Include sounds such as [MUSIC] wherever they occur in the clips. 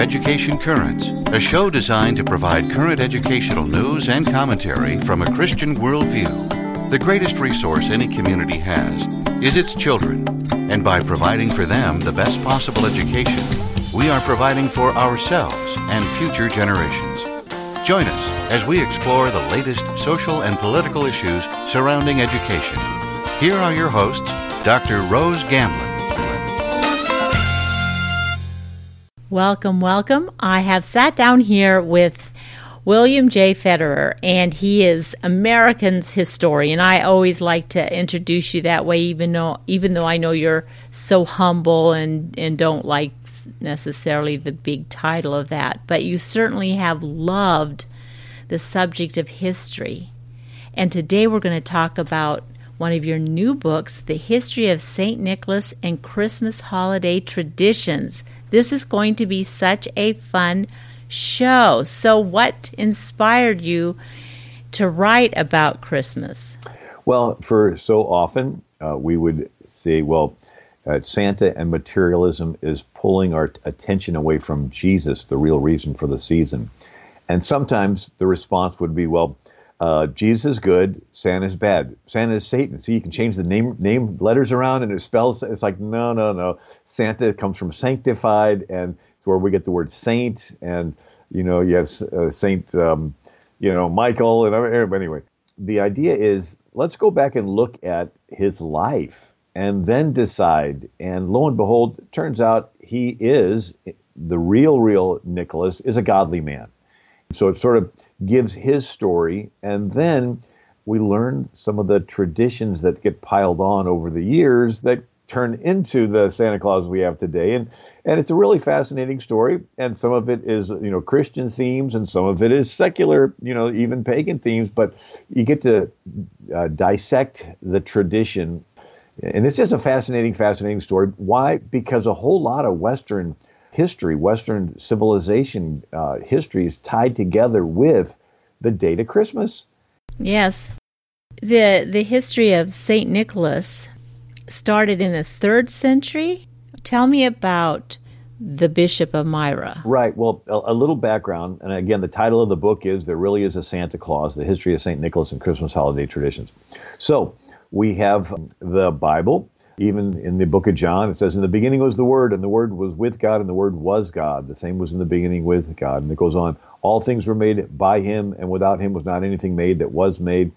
Education Currents, a show designed to provide current educational news and commentary from a Christian worldview. The greatest resource any community has is its children, and by providing for them the best possible education, we are providing for ourselves and future generations. Join us as we explore the latest social and political issues surrounding education. Here are your hosts, Dr. Rose Gamblin. Welcome, welcome. I have sat down here with William J. Federer, and he is American's historian. I always like to introduce you that way, even though even though I know you're so humble and and don't like necessarily the big title of that, but you certainly have loved the subject of history. And today we're going to talk about one of your new books, The History of St. Nicholas and Christmas Holiday Traditions. This is going to be such a fun show. So, what inspired you to write about Christmas? Well, for so often uh, we would say, well, uh, Santa and materialism is pulling our attention away from Jesus, the real reason for the season. And sometimes the response would be, well, uh, Jesus is good, Santa is bad. Santa is Satan. See, you can change the name name letters around and it spells. It's like no, no, no. Santa comes from sanctified, and it's where we get the word saint. And you know, you have uh, Saint, um, you know, Michael, and anyway. The idea is let's go back and look at his life and then decide. And lo and behold, turns out he is the real, real Nicholas is a godly man. So it sort of gives his story, and then we learn some of the traditions that get piled on over the years that turn into the Santa Claus we have today. And and it's a really fascinating story. And some of it is you know Christian themes, and some of it is secular, you know, even pagan themes. But you get to uh, dissect the tradition, and it's just a fascinating, fascinating story. Why? Because a whole lot of Western history, Western civilization uh, history is tied together with the date of Christmas. Yes. The the history of Saint Nicholas started in the 3rd century. Tell me about the Bishop of Myra. Right. Well, a, a, little background, and again, the title of the book is "There Really Is a Santa Claus: The History of Saint Nicholas and Christmas Holiday Traditions." So we have the Bible, even in the book of John, it says, In the beginning was the Word, and the Word was with God, and the Word was God. The same was in the beginning with God. And it goes on, All things were made by Him, and without Him was not anything made that was made.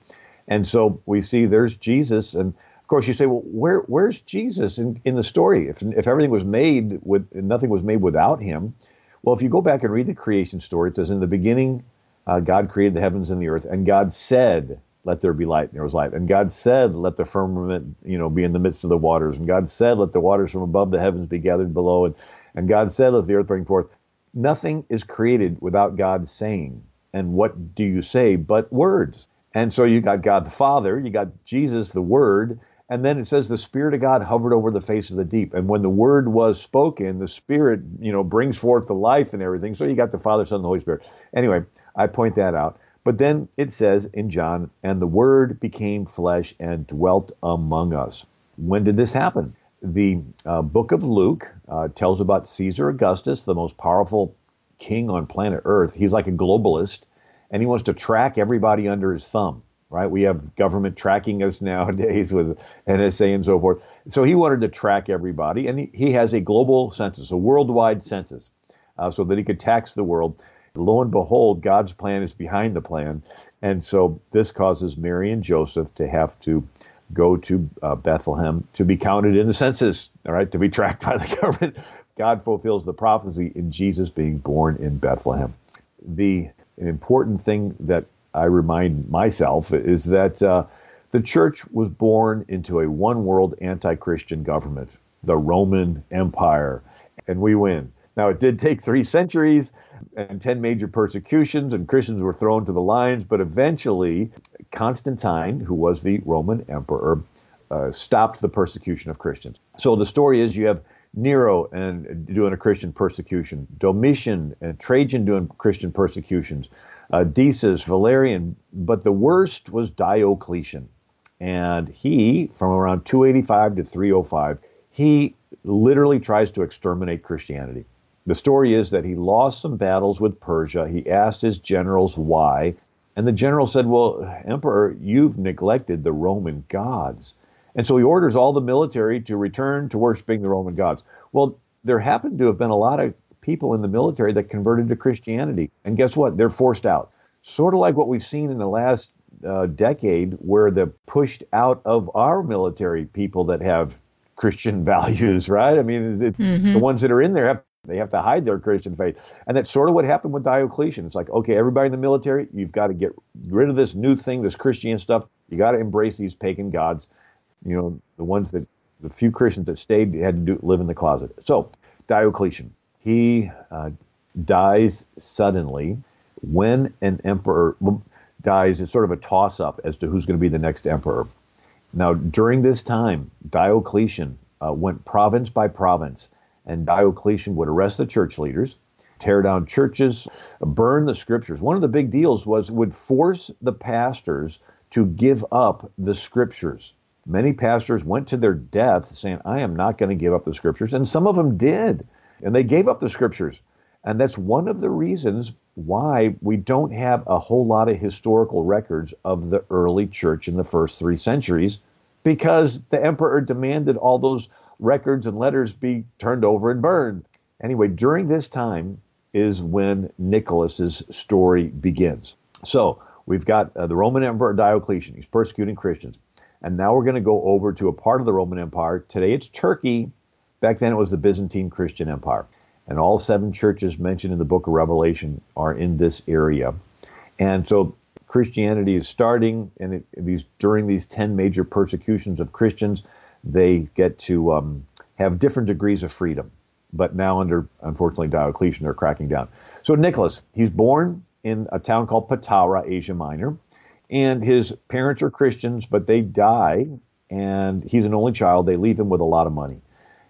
And so we see there's Jesus. And of course, you say, Well, where, where's Jesus in, in the story? If, if everything was made with, nothing was made without Him. Well, if you go back and read the creation story, it says, In the beginning, uh, God created the heavens and the earth, and God said, let there be light and there was light. And god said let the firmament you know be in the midst of the waters. And god said let the waters from above the heavens be gathered below. And and god said let the earth bring forth. Nothing is created without god saying and what do you say but words? And so you got god the father you got jesus the word and then it says the spirit of god hovered over the face of the deep. And when the word was spoken the spirit you know brings forth the life and everything. So you got the father son and the holy spirit. Anyway i point that out but then it says in John, and the Word became flesh and dwelt among us. When did this happen? The uh, book of Luke uh, tells about Caesar Augustus, the most powerful king on planet Earth. He's like a globalist, and he wants to track everybody under his thumb. Right? We have government tracking us [LAUGHS] nowadays with NSA and so forth. So he wanted to track everybody, and he, he has a global census, a worldwide census, uh, so that he could tax the world. Lo and behold, God's plan is behind the plan. And so this causes Mary and Joseph to have to go to uh, Bethlehem to be counted in the census, all right, to be [LAUGHS] tracked by the government. God fulfills the prophecy in Jesus being born in Bethlehem. The important thing that I remind myself is that uh, the church was born into a one world anti Christian government, the Roman Empire, and we win. Now, it did take three centuries and 10 major persecutions, and Christians were thrown to the lions, but eventually Constantine, who was the Roman emperor, uh, stopped the persecution of Christians. So the story is you have Nero and doing a Christian persecution, Domitian and Trajan doing Christian persecutions, uh, Decius, Valerian, but the worst was Diocletian. And he, from around 285 to 305, he literally tries to exterminate Christianity. The story is that he lost some battles with Persia. He asked his generals why, and the general said, Well, Emperor, you've neglected the Roman gods. And so he orders all the military to return to worshiping the Roman gods. Well, there happened to have been a lot of people in the military that converted to Christianity. And guess what? They're forced out. Sort of like what we've seen in the last uh, decade, where they're pushed out of our military people that have Christian [LAUGHS] values, right? I mean, mm-hmm. the ones that are in there have they have to hide their Christian faith. And that's sort of what happened with Diocletian. It's like, okay, everybody in the military, you've got to get rid of this new thing, this Christian stuff. You got to embrace these pagan gods. You know, the ones that, the few Christians that stayed had to do, live in the closet. So, Diocletian, he uh, dies suddenly when an emperor dies. It's sort of a toss up as to who's going to be the next emperor. Now, during this time, Diocletian uh, went province by province and Diocletian would arrest the church leaders, tear down churches, burn the scriptures. One of the big deals was would force the pastors to give up the scriptures. Many pastors went to their death saying, I am not going to give up the scriptures. And some of them did. And they gave up the scriptures. And that's one of the reasons why we don't have a whole lot of historical records of the early church in the first three centuries because the emperor demanded all those records and letters be turned over and burned. Anyway, during this time is when Nicholas's story begins. So we've got uh, the Roman Emperor Diocletian. He's persecuting Christians. And now we're going to go over to a part of the Roman Empire. Today it's Turkey. Back then it was the Byzantine Christian Empire. And all seven churches mentioned in the book of Revelation are in this area. And so Christianity is starting, and it, these during these 10 major persecutions of Christians, they get to um, have different degrees of freedom. But now, under unfortunately Diocletian, they're cracking down. So Nicholas, he's born in a town called Patara, Asia Minor, and his parents are Christians, but they die, and he's an only child. They leave him with a lot of money,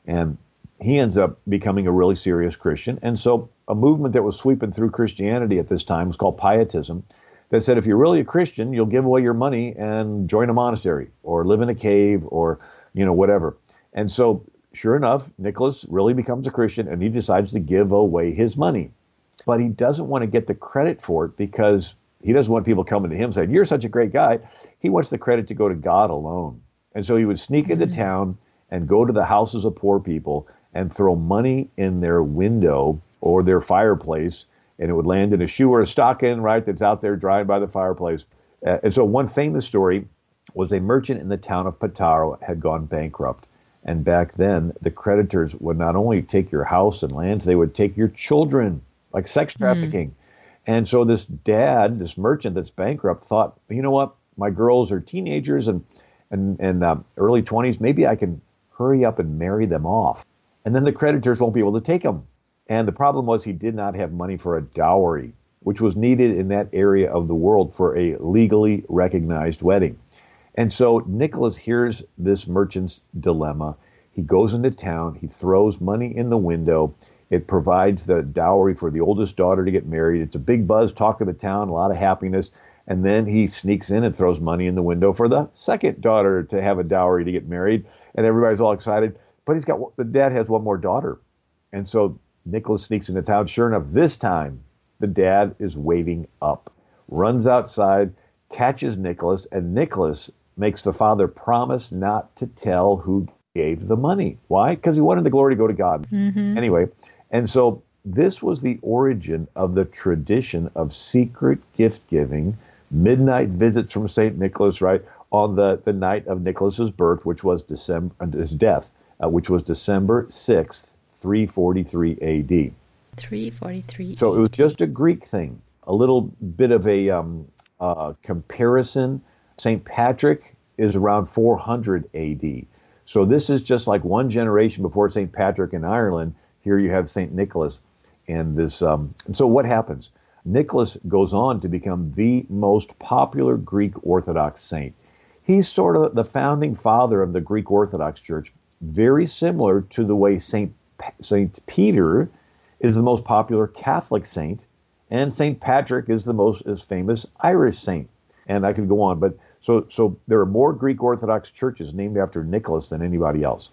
and he ends up becoming a really serious Christian. And so, a movement that was sweeping through Christianity at this time was called Pietism that said if you're really a Christian, you'll give away your money and join a monastery or live in a cave or you know, whatever. And so, sure enough, Nicholas really becomes a Christian and he decides to give away his money. But he doesn't want to get the credit for it because he doesn't want people coming to him saying, You're such a great guy. He wants the credit to go to God alone. And so he would sneak into mm-hmm. town and go to the houses of poor people and throw money in their window or their fireplace, and it would land in a shoe or a stocking, right, that's out there drying by the fireplace. Uh, and so, one famous story was a merchant in the town of Patara had gone bankrupt. And back then, the creditors would not only take your house and lands, they would take your children, like sex hmm. trafficking. Mm. And so this dad, this merchant that's bankrupt, thought, you know what? My girls are teenagers and and and uh, early 20s. Maybe I can hurry up and marry them off, and then the creditors won't be able to take them. And the problem was he did not have money for a dowry, which was needed in that area of the world for a legally recognized wedding. And so Nicholas hears this merchant's dilemma. He goes into town, he throws money in the window. It provides the dowry for the oldest daughter to get married. It's a big buzz, talk of the town, a lot of happiness. And then he sneaks in and throws money in the window for the second daughter to have a dowry to get married. And everybody's all excited. But he's got the dad has one more daughter. And so Nicholas sneaks into town. Sure enough, this time the dad is waiting up, runs outside, catches Nicholas, and Nicholas makes the father promise not to tell who gave the money. Why? Because he wanted the glory to go to God. Mm-hmm. Anyway, and so this was the origin of the tradition of secret gift giving, midnight visits from St. Nicholas, right, on the, the night of Nicholas's birth, which was December, uh, his death, uh, which was December 6th, 343 AD. 343. So it was just a Greek thing, a little bit of a um, uh, comparison St. Patrick is around 400 AD. So this is just like one generation before St. Patrick in Ireland. Here you have St. Nicholas. And this, um, and so what happens? Nicholas goes on to become the most popular Greek Orthodox saint. He's sort of the founding father of the Greek Orthodox Church, very similar to the way St. St. Peter is the most popular Catholic saint, and St. Patrick is the most is famous Irish saint and I could go on. But so so there are more Greek Orthodox churches named after Nicholas than anybody else.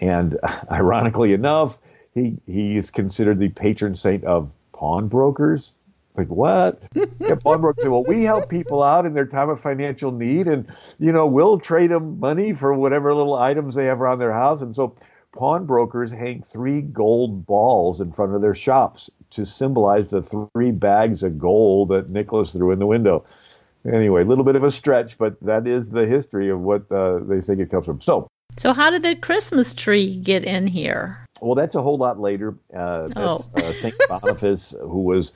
And [LAUGHS] ironically enough, he he is considered the patron saint of pawnbrokers. Like what? [LAUGHS] yeah, pawnbrokers well, we help people out in their time of financial need, and you know we'll trade them money for whatever little items they have around their house. And so pawnbrokers hang three gold balls in front of their shops to symbolize the three bags of gold that Nicholas threw in the window. Anyway, a little bit of a stretch, but that is the history of what uh, they think it comes from. So, so how did the Christmas tree get in here? Well, that's a whole lot later. Uh, oh. uh, Saint [LAUGHS] Boniface, who was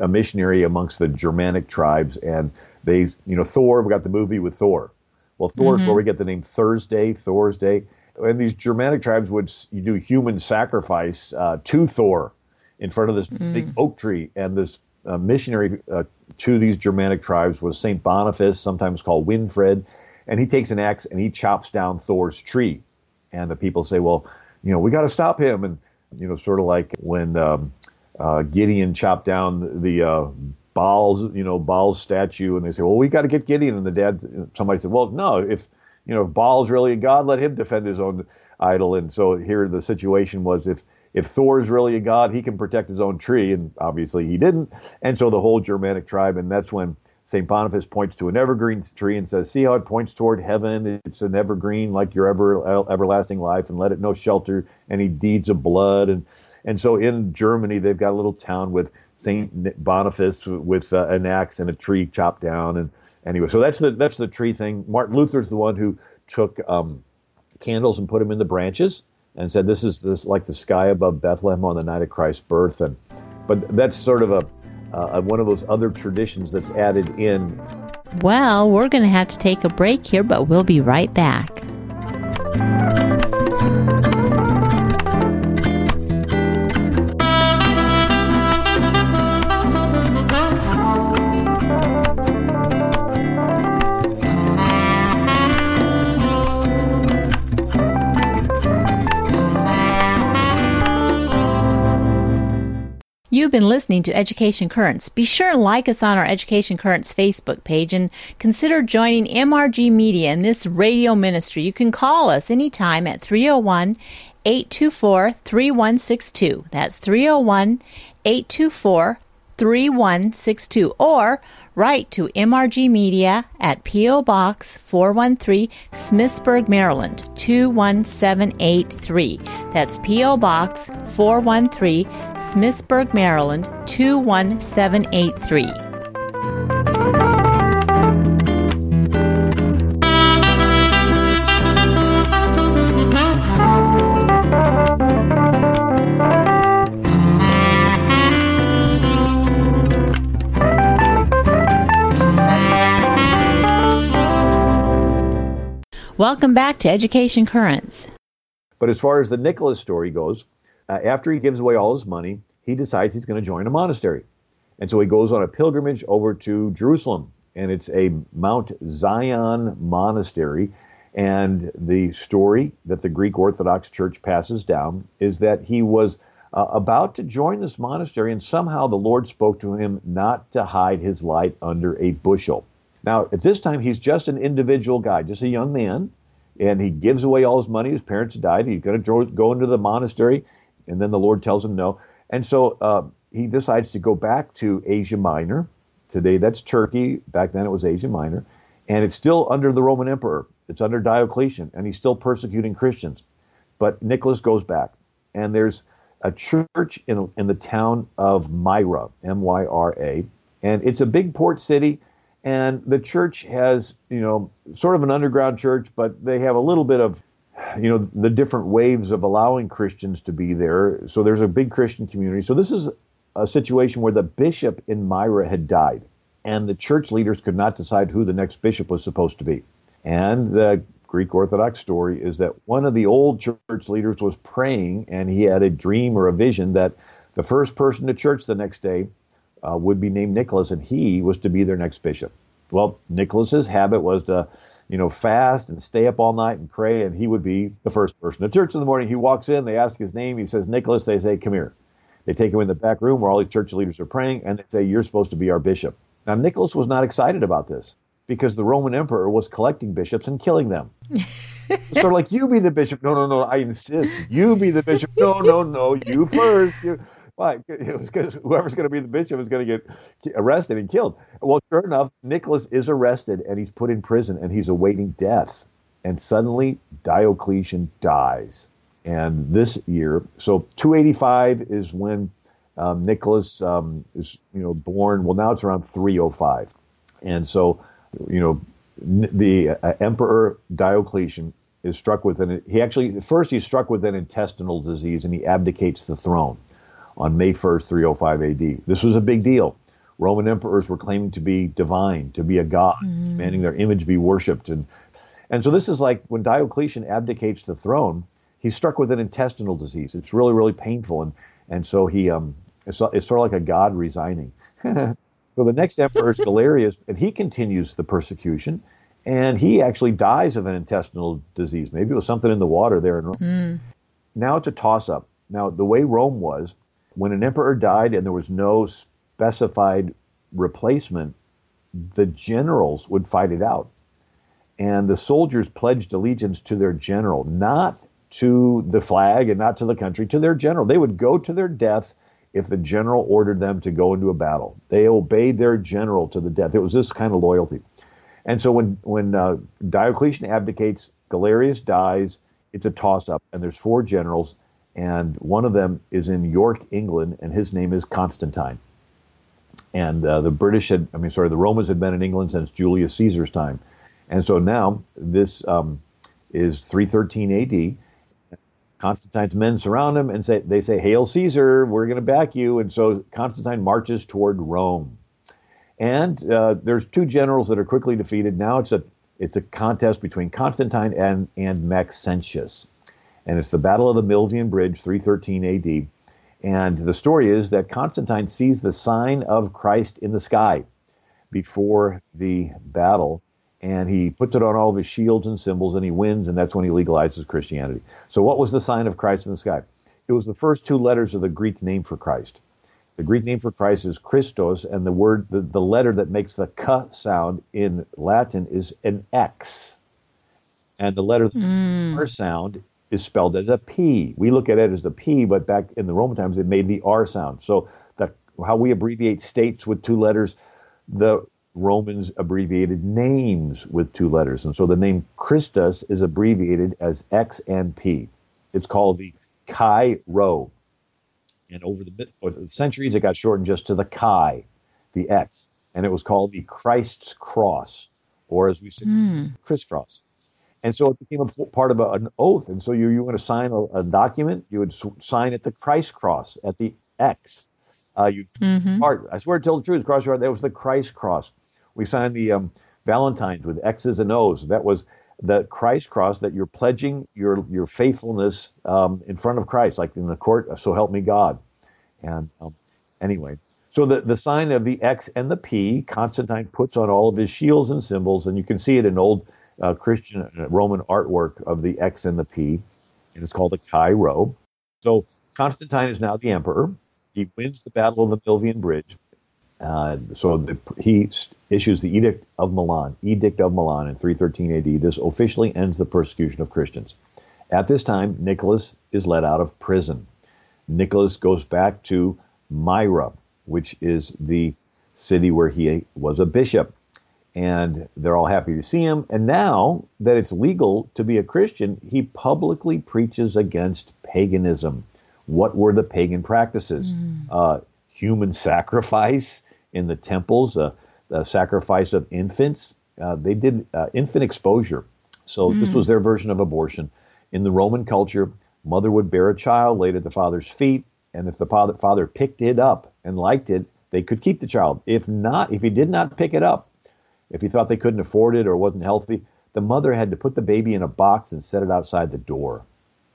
a missionary amongst the Germanic tribes, and they, you know, Thor. We got the movie with Thor. Well, Thor mm-hmm. is where we get the name Thursday, Thor's Day, and these Germanic tribes would you do human sacrifice uh, to Thor in front of this mm. big oak tree, and this uh, missionary uh, to these Germanic tribes was Saint Boniface, sometimes called Winfred, and he takes an axe and he chops down Thor's tree, and the people say, well you know, we got to stop him. And, you know, sort of like when um, uh, Gideon chopped down the uh, Baal's, you know, Baal's statue, and they say, well, we got to get Gideon. And the dad, somebody said, well, no, if, you know, if Baal's really a god, let him defend his own idol. And so here the situation was if, if Thor's really a god, he can protect his own tree, and obviously he didn't. And so the whole Germanic tribe, and that's when St. Boniface points to an evergreen tree and says, See how it points toward heaven? It's an evergreen like your ever, everlasting life, and let it no shelter any deeds of blood. And, and so in Germany, they've got a little town with St. Boniface with uh, an axe and a tree chopped down. And anyway, so that's the, that's the tree thing. Martin Luther's the one who took um, candles and put them in the branches and said, This is this like the sky above Bethlehem on the night of Christ's birth. And but that's sort of a uh, one of those other traditions that's added in. Well, we're going to have to take a break here, but we'll be right back. Been listening to Education Currents. Be sure and like us on our Education Currents Facebook page and consider joining MRG Media in this radio ministry. You can call us anytime at 301 824 3162. That's 301 824 3162 or write to MRG Media at P.O. Box 413 Smithsburg, Maryland 21783. That's P.O. Box 413 Smithsburg, Maryland 21783. Welcome back to Education Currents. But as far as the Nicholas story goes, uh, after he gives away all his money, he decides he's going to join a monastery. And so he goes on a pilgrimage over to Jerusalem, and it's a Mount Zion monastery. And the story that the Greek Orthodox Church passes down is that he was uh, about to join this monastery, and somehow the Lord spoke to him not to hide his light under a bushel. Now, at this time, he's just an individual guy, just a young man, and he gives away all his money. His parents died. He's going to go into the monastery, and then the Lord tells him no. And so uh, he decides to go back to Asia Minor. Today, that's Turkey. Back then, it was Asia Minor. And it's still under the Roman Emperor. It's under Diocletian, and he's still persecuting Christians. But Nicholas goes back, and there's a church in, in the town of Myra, M Y R A, and it's a big port city and the church has, you know, sort of an underground church, but they have a little bit of, you know, the different waves of allowing Christians to be there. So there's a big Christian community. So this is a situation where the bishop in Myra had died, and the church leaders could not decide who the next bishop was supposed to be. And the Greek Orthodox story is that one of the old church leaders was praying, and he had a dream or a vision that the first person to church the next day uh, would be named Nicholas, and he was to be their next bishop. Well, Nicholas's habit was to, you know, fast and stay up all night and pray, and he would be the first person to church in the morning. He walks in, they ask his name, he says Nicholas. They say, "Come here." They take him in the back room where all these church leaders are praying, and they say, "You're supposed to be our bishop." Now, Nicholas was not excited about this because the Roman emperor was collecting bishops and killing them. [LAUGHS] sort of like you be the bishop. No, no, no. I insist. You be the bishop. No, no, no. You first. You. Why? It was because whoever's going to be the bishop is going to get arrested and killed. Well, sure enough, Nicholas is arrested and he's put in prison and he's awaiting death. And suddenly Diocletian dies. And this year, so 285 is when um, Nicholas um, is, you know, born. Well, now it's around 305, and so, you know, the uh, Emperor Diocletian is struck with an. He actually first he's struck with an intestinal disease, and he abdicates the throne on May 1st, 305 AD. This was a big deal. Roman emperors were claiming to be divine, to be a god, mm. demanding their image be worshipped, and and so this is like when Diocletian abdicates the throne, he's struck with an intestinal disease. It's really really painful, and and so he um it's, it's sort of like a god resigning. [LAUGHS] so the next emperor is Galerius, and he continues the persecution, and he actually dies of an intestinal disease. Maybe it was something in the water there in Rome. Mm. Now it's a toss up. Now the way Rome was, when an emperor died and there was no specified replacement, the generals would fight it out. And the soldiers pledged allegiance to their general, not to the flag and not to the country, to their general. They would go to their death if the general ordered them to go into a battle. They obeyed their general to the death. It was this kind of loyalty. And so when when uh, Diocletian abdicates, Galerius dies. It's a toss up, and there's four generals, and one of them is in York, England, and his name is Constantine. And uh, the British had, I mean, sorry, the Romans had been in England since Julius Caesar's time, and so now this um, is 313 A.D. Constantine's men surround him and say, they say, Hail Caesar, we're going to back you. And so Constantine marches toward Rome. And uh, there's two generals that are quickly defeated. Now it's a it's a contest between Constantine and, and Maxentius. And it's the Battle of the Milvian Bridge, 313 AD. And the story is that Constantine sees the sign of Christ in the sky before the battle and he puts it on all of his shields and symbols and he wins and that's when he legalizes christianity so what was the sign of christ in the sky it was the first two letters of the greek name for christ the greek name for christ is christos and the word the, the letter that makes the k sound in latin is an x and the letter mm. r sound is spelled as a p we look at it as a p but back in the roman times it made the r sound so that how we abbreviate states with two letters the Romans abbreviated names with two letters. And so the name Christus is abbreviated as X and P. It's called the Chi Rho. And over the centuries, it got shortened just to the Chi, the X. And it was called the Christ's Cross, or as we say, mm. crisscross. And so it became a part of a, an oath. And so you, you want to sign a, a document, you would sign at the Christ cross, at the X. Uh, you mm-hmm. part, I swear to tell the truth, cross your heart, that was the Christ cross. We signed the um, Valentines with X's and O's. That was the Christ cross that you're pledging your your faithfulness um, in front of Christ, like in the court. So help me God. And um, anyway, so the the sign of the X and the P, Constantine puts on all of his shields and symbols, and you can see it in old uh, Christian uh, Roman artwork of the X and the P, and it's called the Chi Rho. So Constantine is now the emperor. He wins the Battle of the Milvian Bridge. Uh, so the, he issues the Edict of Milan, Edict of Milan in 313 AD. This officially ends the persecution of Christians. At this time, Nicholas is let out of prison. Nicholas goes back to Myra, which is the city where he was a bishop. And they're all happy to see him. And now that it's legal to be a Christian, he publicly preaches against paganism. What were the pagan practices? Mm. Uh, human sacrifice, in the temples, uh, the sacrifice of infants. Uh, they did uh, infant exposure. So mm. this was their version of abortion. In the Roman culture, mother would bear a child laid at the father's feet, and if the father, father picked it up and liked it, they could keep the child. If not, if he did not pick it up, if he thought they couldn't afford it or wasn't healthy, the mother had to put the baby in a box and set it outside the door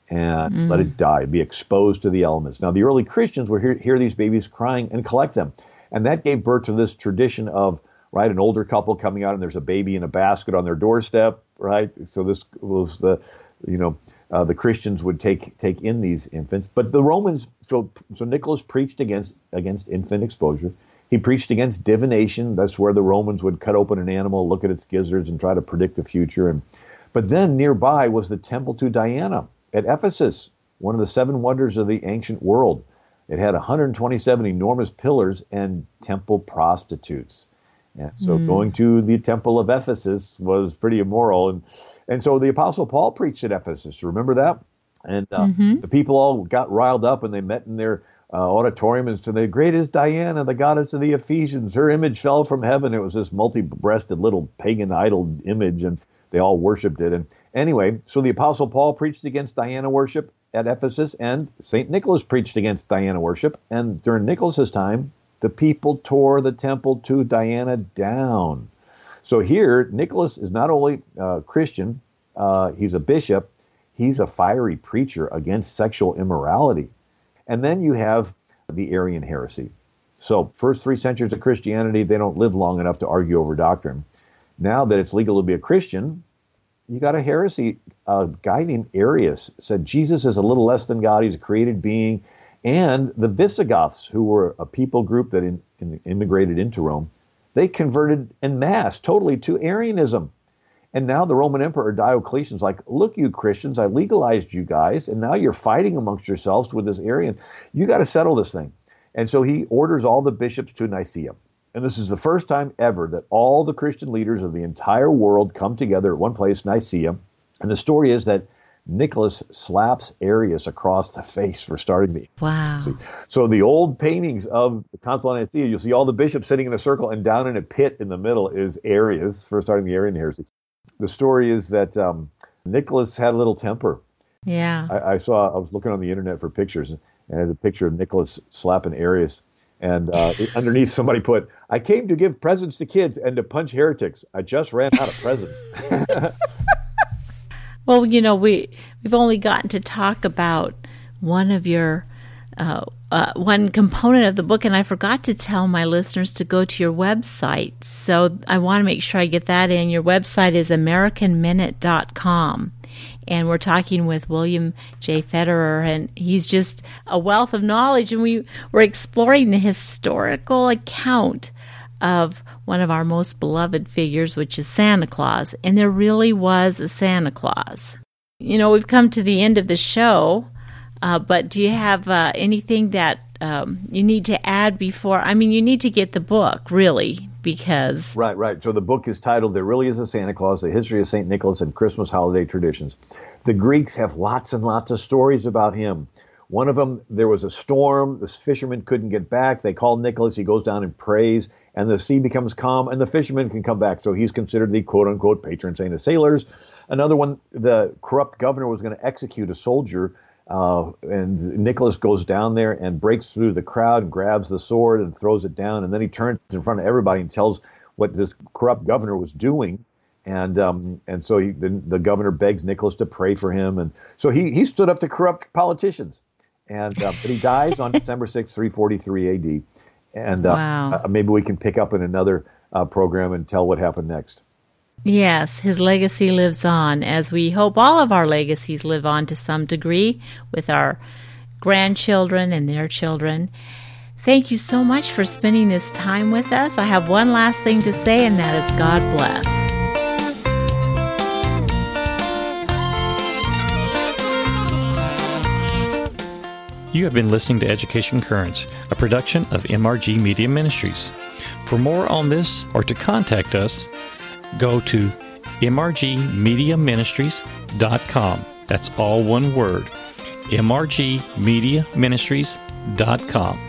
and mm. let it die, be exposed to the elements. Now, the early Christians would hear, hear these babies crying and collect them. And that gave birth to this tradition of, right, an older couple coming out and there's a baby in a basket on their doorstep, right? So this was the, you know, uh, the Christians would take take in these infants, but the Romans. So so Nicholas preached against against infant exposure. He preached against divination. That's where the Romans would cut open an animal, look at its gizzards, and try to predict the future. And but then nearby was the temple to Diana at Ephesus, one of the seven wonders of the ancient world. It had 127 enormous pillars and temple prostitutes. And so mm. going to the temple of Ephesus was pretty immoral. And, and so the Apostle Paul preached at Ephesus. Remember that? And uh, mm-hmm. the people all got riled up and they met in their uh, auditorium and said, The great is Diana, the goddess of the Ephesians. Her image fell from heaven. It was this multi breasted little pagan idol image, and they all worshiped it. And anyway, so the Apostle Paul preached against Diana worship at Ephesus, and St. Nicholas preached against Diana worship. And during Nicholas's time, the people tore the temple to Diana down. So here, Nicholas is not only a Christian, uh, he's a bishop, he's a fiery preacher against sexual immorality. And then you have the Arian heresy. So, first three centuries of Christianity, they don't live long enough to argue over doctrine. Now that it's legal to be a Christian, you got a heresy. A guy named Arius said Jesus is a little less than God. He's a created being. And the Visigoths, who were a people group that in, in, immigrated into Rome, they converted en masse totally to Arianism. And now the Roman Emperor Diocletian's like, look, you Christians, I legalized you guys, and now you're fighting amongst yourselves with this Arian. You got to settle this thing. And so he orders all the bishops to Nicaea. And this is the first time ever that all the Christian leaders of the entire world come together at one place, Nicaea. And the story is that Nicholas slaps Arius across the face for starting the. Wow. So the old paintings of the Council of Nicaea, you'll see all the bishops sitting in a circle, and down in a pit in the middle is Arius for starting the Arian heresy the story is that um, Nicholas had a little temper. Yeah. I, I, saw, I was looking on the internet for pictures and I had a picture of Nicholas slapping Arius. And uh, [LAUGHS] underneath, somebody put, I came to give presents to kids and to punch heretics. I just ran out of presents. [LAUGHS] well, you know, we, we've only gotten to talk about one of your uh, uh, one component of the book, and I forgot to tell my listeners to go to your website. So I want to make sure I get that in. Your website is AmericanMinute.com. And we're talking with William J. Federer, and he's just a wealth of knowledge. And we were exploring the historical account of one of our most beloved figures, which is Santa Claus. And there really was a Santa Claus. You know, we've come to the end of the show. Uh, but do you have uh, anything that um, you need to add before? I mean, you need to get the book, really, because. Right, right. So the book is titled There Really Is a Santa Claus The History of St. Nicholas and Christmas Holiday Traditions. The Greeks have lots and lots of stories about him. One of them, there was a storm. The fishermen couldn't get back. They call Nicholas. He goes down and prays, and the sea becomes calm, and the fishermen can come back. So he's considered the quote unquote patron saint of sailors. Another one, the corrupt governor was going to execute a soldier uh, and Nicholas goes down there and breaks through the crowd, grabs the sword and throws it down, and then he turns in front of everybody and tells what this corrupt governor was doing. And um, and so he, the, the governor begs Nicholas to pray for him, and so he he stood up to corrupt politicians, and uh, but he dies on [LAUGHS] December 6, 343 A.D. And uh, wow. Uh, maybe we can pick up in another uh, program and tell what happened next. Yes, his legacy lives on, as we hope all of our legacies live on to some degree with our grandchildren and their children. Thank you so much for spending this time with us. I have one last thing to say, and that is God bless. You have been listening to Education Currents, a production of MRG Media Ministries. For more on this or to contact us, go to mrgmediaministries.com. That's all one word. mrgmediaministries.com.